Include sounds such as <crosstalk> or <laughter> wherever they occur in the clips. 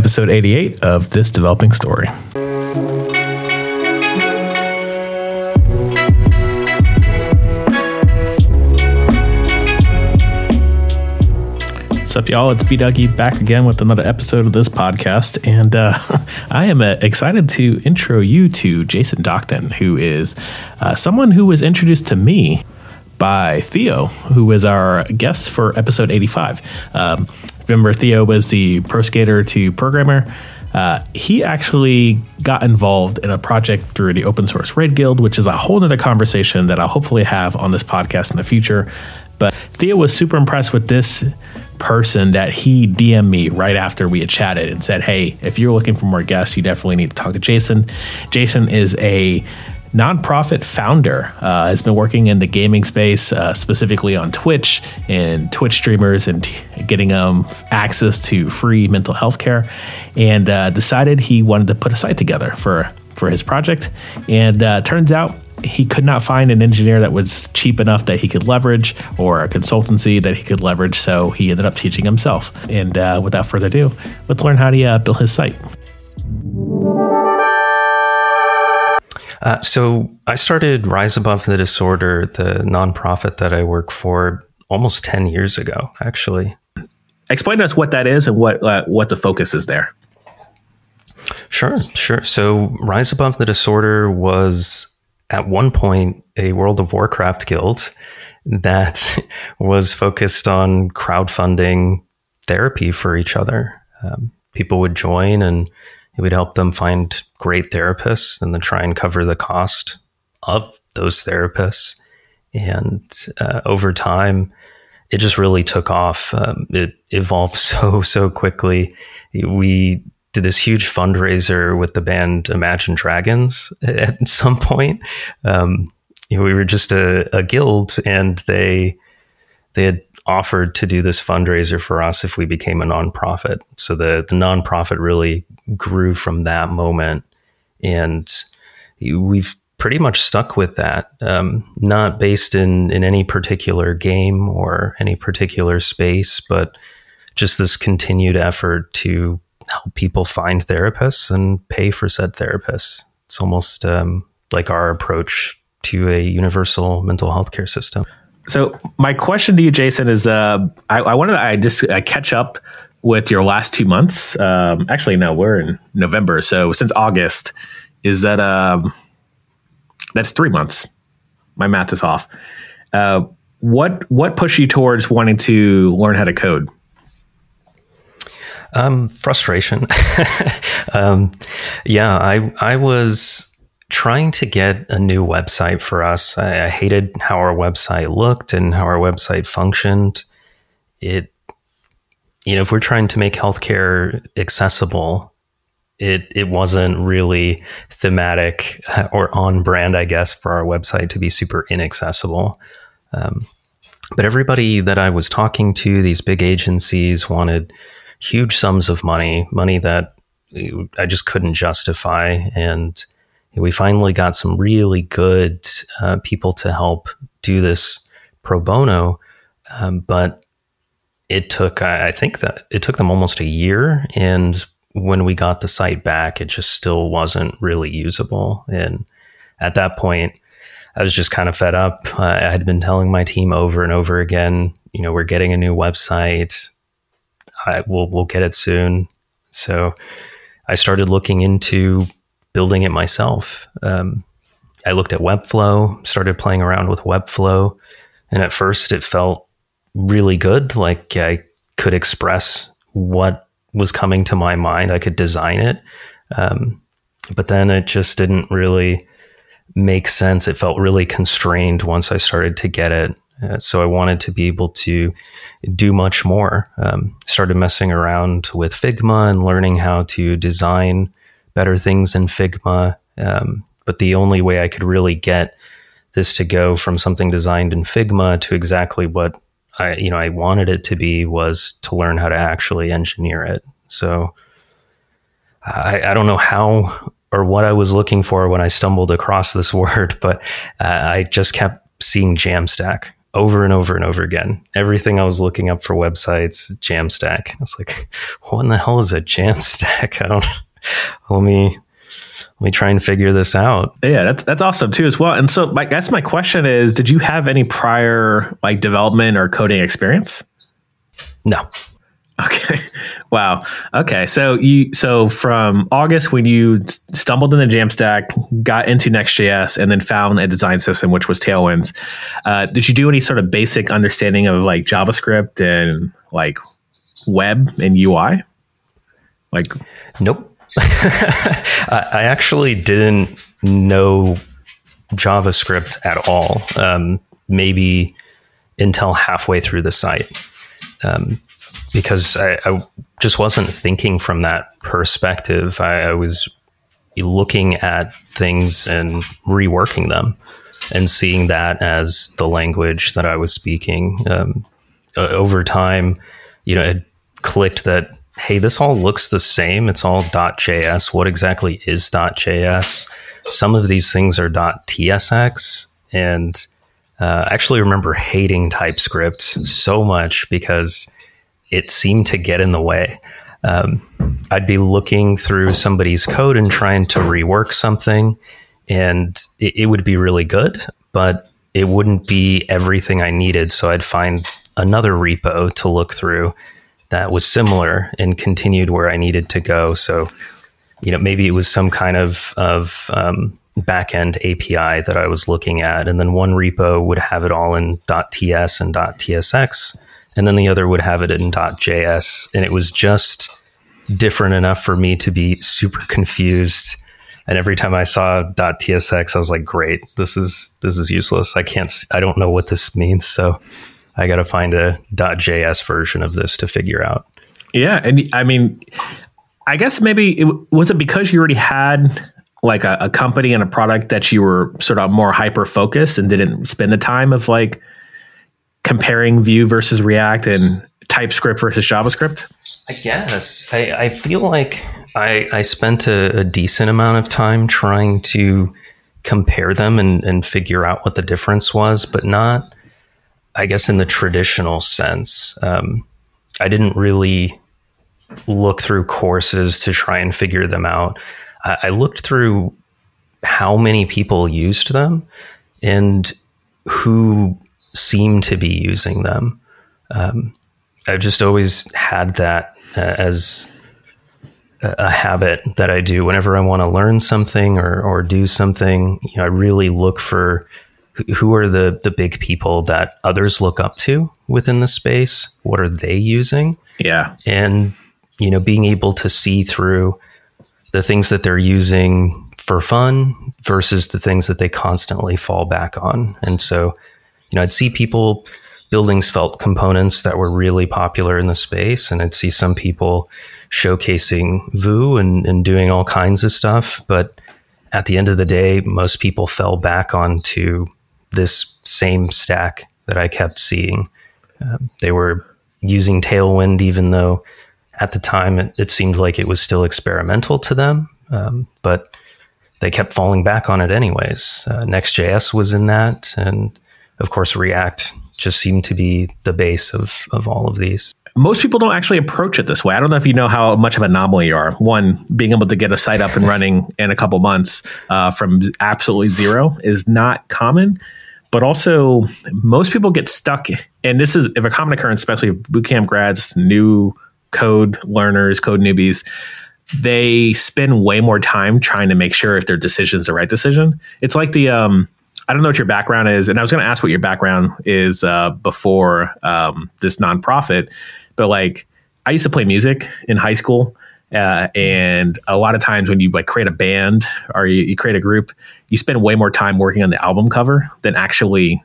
Episode 88 of This Developing Story. What's up, y'all? It's B back again with another episode of this podcast. And uh, <laughs> I am uh, excited to intro you to Jason Docton, who is uh, someone who was introduced to me by Theo, who was our guest for episode 85. Um, remember, Theo was the pro skater to programmer. Uh, he actually got involved in a project through the open source raid guild which is a whole other conversation that i'll hopefully have on this podcast in the future but theo was super impressed with this person that he DM'd me right after we had chatted and said, Hey, if you're looking for more guests, you definitely need to talk to Jason. Jason is a nonprofit founder, uh, has been working in the gaming space, uh, specifically on Twitch and Twitch streamers and t- getting them um, access to free mental health care, and uh, decided he wanted to put a site together for for his project. And uh, turns out he could not find an engineer that was cheap enough that he could leverage or a consultancy that he could leverage. So he ended up teaching himself. And uh, without further ado, let's learn how to uh, build his site. Uh, so I started Rise Above the Disorder, the nonprofit that I work for, almost 10 years ago, actually. Explain to us what that is and what uh, what the focus is there. Sure, sure. So Rise Above the Disorder was at one point a World of Warcraft guild that <laughs> was focused on crowdfunding therapy for each other. Um, people would join and it would help them find great therapists and then try and cover the cost of those therapists. And uh, over time, it just really took off. Um, it evolved <laughs> so, so quickly. We did this huge fundraiser with the band Imagine Dragons <laughs> at some point. Um, we were just a, a, guild, and they they had offered to do this fundraiser for us if we became a nonprofit. So the the nonprofit really grew from that moment, and we've pretty much stuck with that. Um, not based in in any particular game or any particular space, but just this continued effort to help people find therapists and pay for said therapists. It's almost um, like our approach to a universal mental health care system. So, my question to you, Jason, is uh, I, I wanted to I just I catch up with your last two months. Um, actually, no, we're in November, so since August, is that um, that's three months. My math is off. Uh, what what pushed you towards wanting to learn how to code? Um, frustration. <laughs> um, yeah, I I was trying to get a new website for us. I, I, hated how our website looked and how our website functioned. It, you know, if we're trying to make healthcare accessible, it it wasn't really thematic <laughs> or on brand, I guess, for our website to be super inaccessible. Um, but everybody that I was talking to, these big agencies wanted huge sums of money, money that I just couldn't justify. And we finally got some really good uh, people to help do this pro bono. Um, but it took, I think that it took them almost a year. And when we got the site back, it just still wasn't really usable. And at that point, I was just kind of fed up. Uh, I had been telling my team over and over again, you know, we're getting a new website. I will we'll get it soon. So I started looking into building it myself. Um, I looked at Webflow, started playing around with Webflow, and at first it felt really good. Like I could express what was coming to my mind. I could design it, um, but then it just didn't really make sense. It felt really constrained once I started to get it. Uh, so I wanted to be able to do much more. Um, started messing around with Figma and learning how to design better things in Figma. Um, but the only way I could really get this to go from something designed in Figma to exactly what I, you know, I wanted it to be was to learn how to actually engineer it. So I, I don't know how or what I was looking for when I stumbled across this <laughs> word, but uh, I just kept seeing Jamstack over and over and over again. Everything I was looking up for websites, Jamstack. I was like, what in the hell is a Jamstack? <laughs> I don't. Let me let me try and figure this out. Yeah, that's that's awesome too as well. And so, I guess my question is, did you have any prior like development or coding experience? No. Okay. <laughs> Wow. Okay. So you so from August when you stumbled into Jamstack, got into Next.js, and then found a design system which was Tailwinds. Uh, did you do any sort of basic understanding of like JavaScript and like web and UI? Like, nope. <laughs> I, actually didn't know JavaScript at all. Um, maybe until halfway through the site. Um, because I, I, just wasn't thinking from that perspective. I, I, was looking at things and reworking them and seeing that as the language that I was speaking. Um, uh, over time, you know, it clicked that, hey, this all looks the same. It's all .js. What exactly is .js? Some of these things are .tsx. And uh, I actually remember hating TypeScript so much because – it seemed to get in the way. Um, I'd be looking through somebody's code and trying to rework something, and it, it, would be really good, but it wouldn't be everything I needed. So I'd find another repo to look through that was similar and continued where I needed to go. So, you know, maybe it was some kind of of um, backend API that I was looking at, and then one repo would have it all in .ts and .tsx and then the other would have it in .js, and it was just different enough for me to be super confused. And every time I saw .tsx, I was like, "Great, this is this is useless. I can't. I don't know what this means." So I got to find a .js version of this to figure out. Yeah, and I mean, I guess maybe it was it because you already had like a, a company and a product that you were sort of more hyper focused and didn't spend the time of like comparing Vue versus React and TypeScript versus JavaScript? I guess. I, I feel like I, I spent a, a, decent amount of time trying to compare them and, and figure out what the difference was, but not, I guess, in the traditional sense. Um, I didn't really look through courses to try and figure them out. I, I looked through how many people used them and who seemed to be using them. Um, I've just always had that uh, as a, habit that I do whenever I want to learn something or, or do something. You know, I really look for who are the the big people that others look up to within the space. What are they using? Yeah, and you know, being able to see through the things that they're using for fun versus the things that they constantly fall back on. And so you know, I'd see people building svelte components that were really popular in the space, and I'd see some people showcasing Vue and, and doing all kinds of stuff. But at the end of the day, most people fell back onto this same stack that I kept seeing. Um, they were using Tailwind, even though at the time it, it seemed like it was still experimental to them. Um, but they kept falling back on it anyways. Uh, Next.js was in that, and of course, React just seemed to be the base of, of all of these. Most people don't actually approach it this way. I don't know if you know how much of an anomaly you are. One, being able to get a site up and running in a couple months uh, from absolutely zero is not common. But also, most people get stuck, and this is if a common occurrence, especially bootcamp grads, new code learners, code newbies they spend way more time trying to make sure if their decision is the right decision. It's like the um, I don't know what your background is, and I was going to ask what your background is uh, before um, this nonprofit, but like I used to play music in high school, uh, and a lot of times when you like create a band or you, you create a group, you spend way more time working on the album cover than actually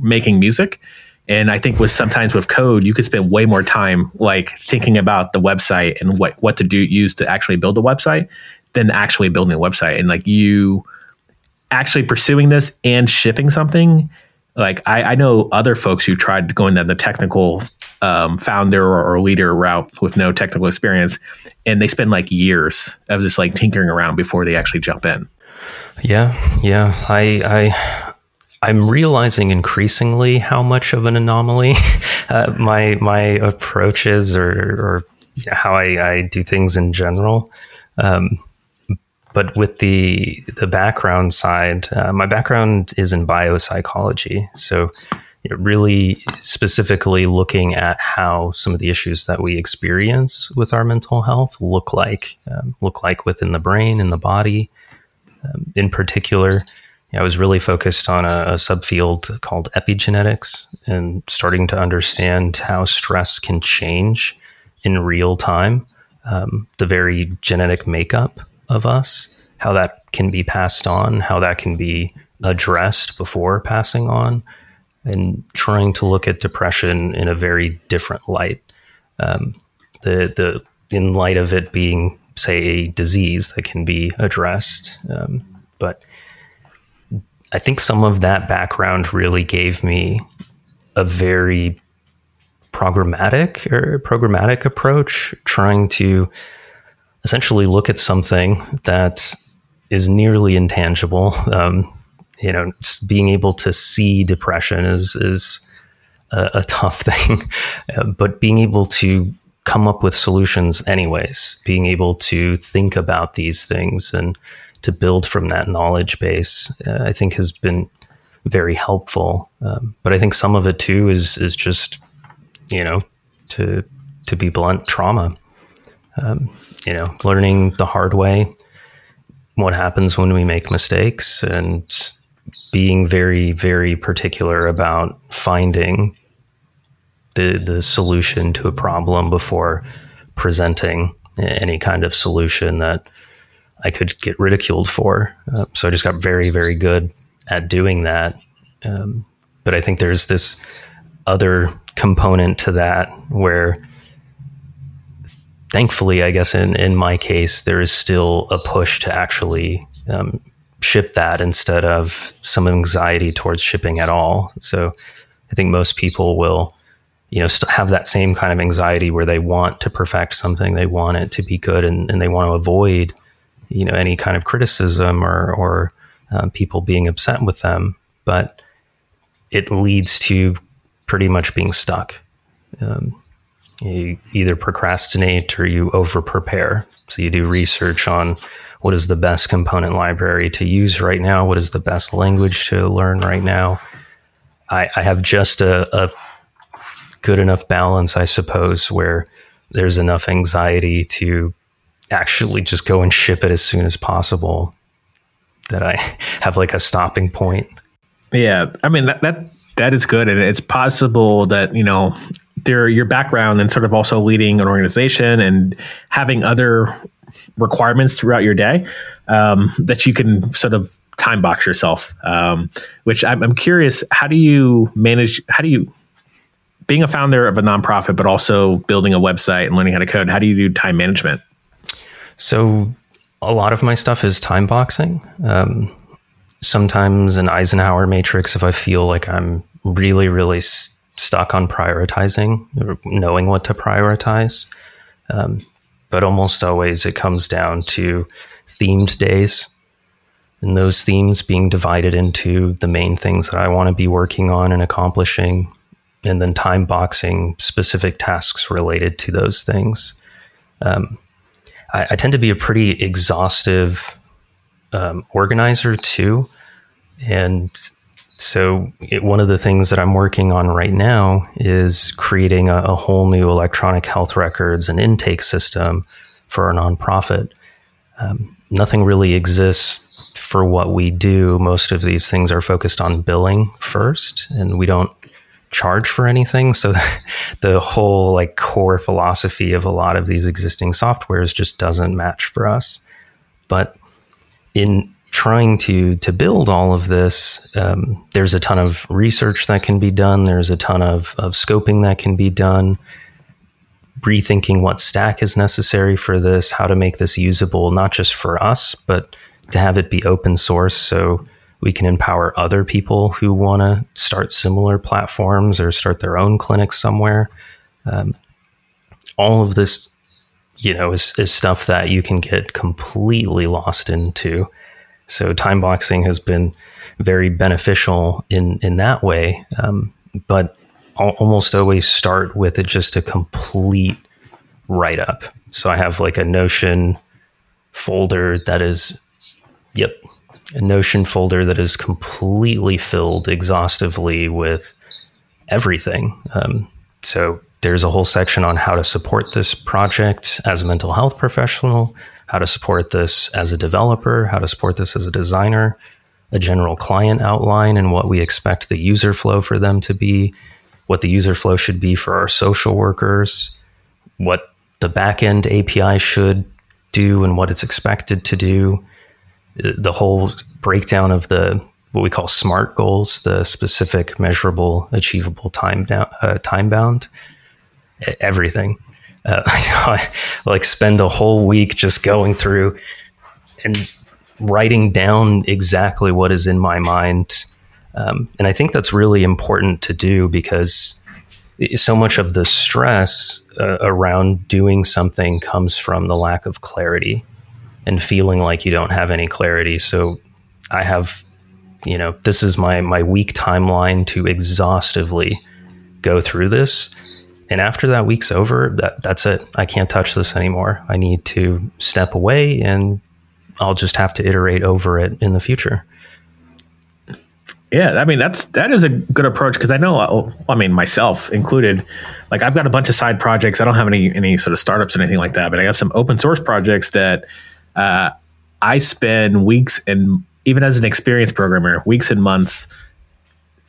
making music. And I think with sometimes with code, you could spend way more time like thinking about the website and what what to do use to actually build a website than actually building a website. And like you actually pursuing this and shipping something, like I, I know other folks who tried going down the technical um, founder or, leader route with no technical experience, and they spend like years of just like tinkering around before they actually jump in. Yeah, yeah. I I I'm realizing increasingly how much of an anomaly <laughs> uh, my my approach is, or, or how I, I, do things in general. Um, but with the the background side, uh, my background is in biopsychology, so really specifically looking at how some of the issues that we experience with our mental health look like um, look like within the brain and the body. Um, in particular, I was really focused on a, a subfield called epigenetics and starting to understand how stress can change in real time, um, the very genetic makeup of us, how that can be passed on, how that can be addressed before passing on, and trying to look at depression in a very different light. Um, the the in light of it being, say, a disease that can be addressed, um, but I think some of that background really gave me a very programmatic or programmatic approach, trying to essentially look at something that is nearly intangible. Um, you know, being able to see depression is is a, a tough <laughs> thing, but being able to come up with solutions anyways, being able to think about these things and to build from that knowledge base, uh, I think has been very helpful. Um, but I think some of it too is is just you know to to be blunt trauma. Um, you know, learning the hard way what happens when we make mistakes and being very very particular about finding the the solution to a problem before presenting any kind of solution that I could get ridiculed for. Uh, so I just got very, very good at doing that. Um, but I think there's this other component to that where, thankfully, I guess in, in my case, there is still a push to actually um, ship that instead of some anxiety towards shipping at all. So I think most people will you know have that same kind of anxiety where they want to perfect something they want it to be good and, and they want to avoid you know any kind of criticism or or um, people being upset with them, but it leads to pretty much being stuck. Um, you either procrastinate or you over prepare. So you do research on what is the best component library to use right now, what is the best language to learn right now. I, I have just a, a good enough balance, I suppose, where there's enough anxiety to actually just go and ship it as soon as possible that I <laughs> have like a stopping point. Yeah, I mean that that that is good, and it's possible that you know there your background and sort of also leading an organization and having other requirements throughout your day um, that you can sort of time box yourself. Um, which I'm, I'm curious, how do you manage? How do you being a founder of a nonprofit, but also building a website and learning how to code? How do you do time management? So a lot of my stuff is time boxing. Um, sometimes an Eisenhower matrix if I feel like I'm really, really s- stuck on prioritizing or knowing what to prioritize. Um, but almost always it comes down to themed days and those themes being divided into the main things that I want to be working on and accomplishing, and then time boxing specific tasks related to those things. Um, I, I tend to be a pretty exhaustive um, organizer too. And so, it, one of the things that I'm working on right now is creating a, a, whole new electronic health records and intake system for our nonprofit. Um, nothing really exists for what we do. Most of these things are focused on billing first, and we don't charge for anything. So <laughs> the whole like core philosophy of a lot of these existing softwares just doesn't match for us. But in trying to to build all of this, um, there's a ton of research that can be done. There's a ton of of scoping that can be done. Rethinking what stack is necessary for this, how to make this usable, not just for us, but to have it be open source. So we can empower other people who want to start similar platforms or start their own clinics somewhere. Um, all of this, you know, is, is stuff that you can get completely lost into. So time boxing has been very beneficial in in that way. Um, but I'll almost always start with it just a complete write up. So I have like a Notion folder that is, yep, a Notion folder that is completely filled exhaustively with everything. Um, so there's a whole section on how to support this project as a mental health professional, how to support this as a developer, how to support this as a designer, a general client outline and what we expect the user flow for them to be, what the user flow should be for our social workers, what the backend API should do and what it's expected to do, the whole breakdown of the what we call SMART goals, the specific, measurable, achievable, time down, uh, time bound everything. Uh, <laughs> I like spend a whole week just going through and writing down exactly what is in my mind. Um, and I think that's really important to do because so much of the stress uh, around doing something comes from the lack of clarity and feeling like you don't have any clarity. So I have, you know, this is my my week timeline to exhaustively go through this and after that week's over, that that's it. I can't touch this anymore. I need to step away and I'll just have to iterate over it in the future. Yeah, I mean that's that is a good approach because I know, uh, I mean myself included, like I've got a bunch of side projects. I don't have any any sort of startups or anything like that, but I have some open source projects that uh, I spend weeks and even as an experienced programmer, weeks and months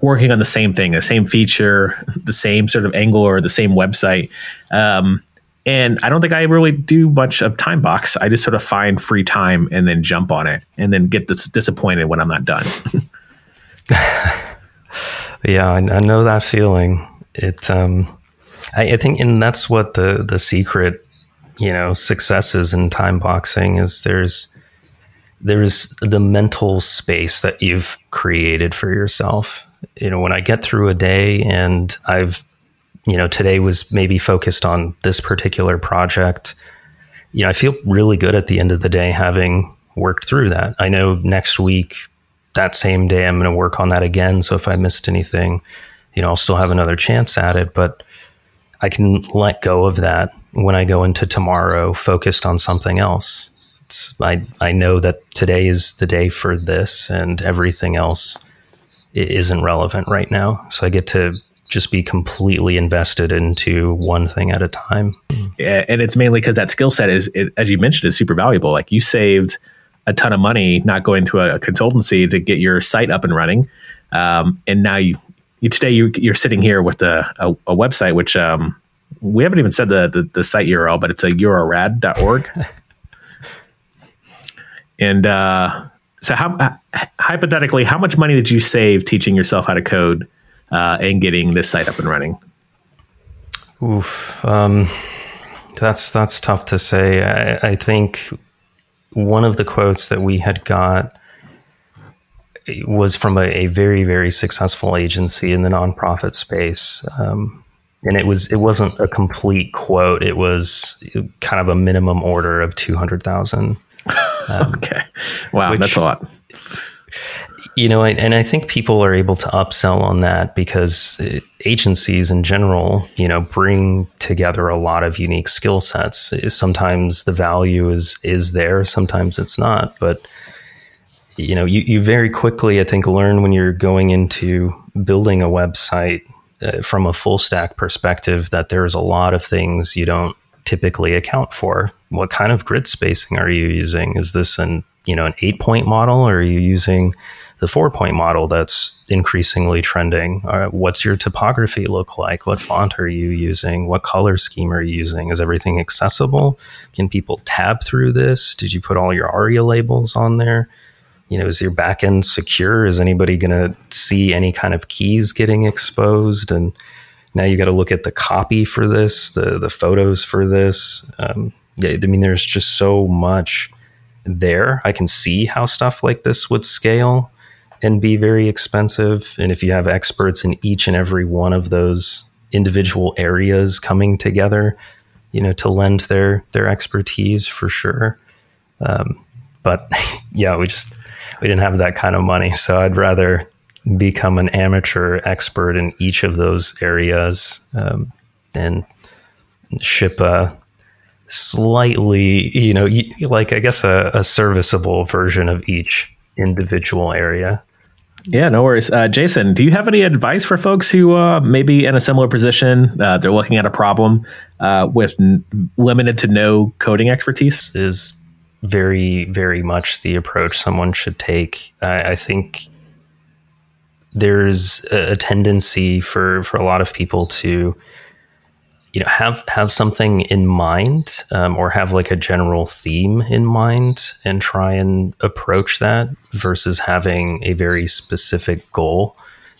working on the same thing, the same feature, the same sort of angle or the same website. Um, and I don't think I really do much of time box. I just sort of find free time and then jump on it and then get dis- disappointed when I'm not done. <laughs> yeah, I, I, know that feeling. It, um, I, I, think, and that's what the the secret, you know, successes in time boxing is. There's there's the mental space that you've created for yourself you know, when I get through a day and I've, you know, today was maybe focused on this particular project, you know, I feel really good at the end of the day having worked through that. I know next week, that same day, I'm going to work on that again. So if I missed anything, you know, I'll still have another chance at it, but I can let go of that when I go into tomorrow focused on something else. It's, I, I know that today is the day for this and everything else isn't relevant right now. So I get to just be completely invested into one thing at a time. Yeah, and it's mainly because that skill set is, it, as you mentioned, is super valuable. Like you saved a ton of money not going to a, a consultancy to get your site up and running, um, and now you, you today you, are sitting here with a, a, a website which um, we haven't even said the, the, the site URL, but it's a youarerad.org. <laughs> and uh, so how uh, hypothetically how much money did you save teaching yourself how to code uh, and getting this site up and running? Oof um, that's that's tough to say. I, I, think one of the quotes that we had got was from a, a very very successful agency in the nonprofit space um, and it was it wasn't a complete quote. It was kind of a minimum order of 200000 um, <laughs> okay. Wow, which, that's a lot. You know, and I think people are able to upsell on that because uh, agencies in general, you know, bring together a lot of unique skill sets. Sometimes the value is is there, sometimes it's not, but you know, you, you very quickly, I think, learn when you're going into building a website uh, from a full stack perspective that there's a lot of things you don't typically account for. What kind of grid spacing are you using? Is this an you know an eight point model, or are you using the four point model that's increasingly trending? Uh, what's your topography look like? What font are you using? What color scheme are you using? Is everything accessible? Can people tab through this? Did you put all your ARIA labels on there? You know, is your backend secure? Is anybody going to see any kind of keys getting exposed? And now you got to look at the copy for this, the the photos for this. Um, yeah, I mean, there's just so much there. I can see how stuff like this would scale and be very expensive. And if you have experts in each and every one of those individual areas coming together, you know, to lend their their expertise for sure. Um, but <laughs> yeah, we just we didn't have that kind of money, so I'd rather become an amateur expert in each of those areas um, and ship a slightly, you know, like I guess a, a serviceable version of each individual area. Yeah, no worries. Uh, Jason, do you have any advice for folks who uh, maybe in a similar position? Uh, they're looking at a problem uh, with n- limited to no coding expertise. Is very, very much the approach someone should take. I, I think there's a, tendency for for a lot of people to you know have have something in mind um, or have like a general theme in mind and try and approach that versus having a very specific goal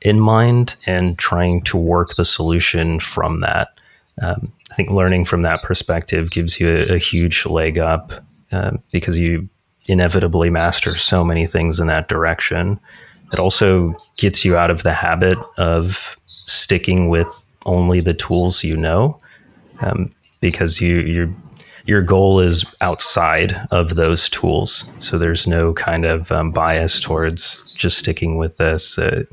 in mind and trying to work the solution from that. Um, i think learning from that perspective gives you a, a huge leg up uh, because you inevitably master so many things in that direction. It also gets you out of the habit of sticking with only the tools you know, um, because you your your goal is outside of those tools. So there's no kind of um, bias towards just sticking with this. Uh,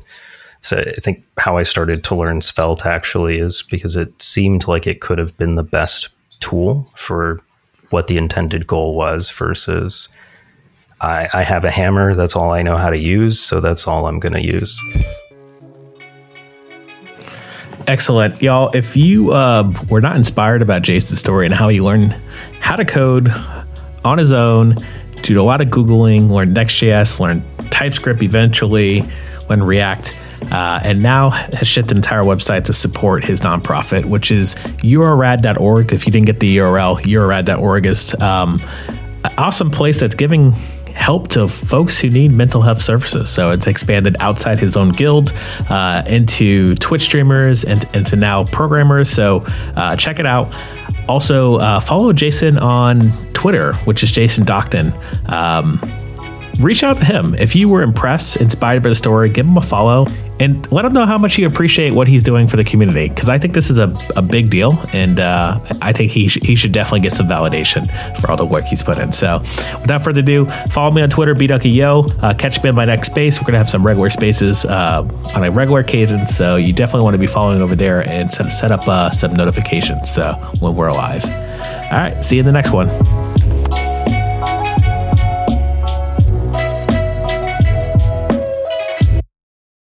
so I think how I started to learn Svelte actually is because it seemed like it could have been the best tool for what the intended goal was versus I, I have a hammer. That's all I know how to use. So that's all I'm going to use. Excellent. Y'all, if you uh, were not inspired about Jason's story and how he learned how to code on his own, did a lot of Googling, learned Next.js, learned TypeScript eventually, learned React, uh, and now has shipped an entire website to support his nonprofit, which is youarerad.org. If you didn't get the URL, youarerad.org is um, an awesome place that's giving help to folks who need mental health services. So it's expanded outside his own guild uh, into Twitch streamers and into now programmers. So uh, check it out. Also, uh, follow Jason on Twitter, which is Jason Docton. Um, reach out to him. If you were impressed, inspired by the story, give him a follow and let him know how much you appreciate what he's doing for the community. Because I think this is a, a big deal. And uh, I think he, sh- he should definitely get some validation for all the work he's put in. So without further ado, follow me on Twitter, bdougieYO. Uh, catch me in my next space. We're going to have some regular spaces uh, on a regular cadence. So you definitely want to be following over there and set, set up uh, some notifications uh, when we're live. All right. See you in the next one.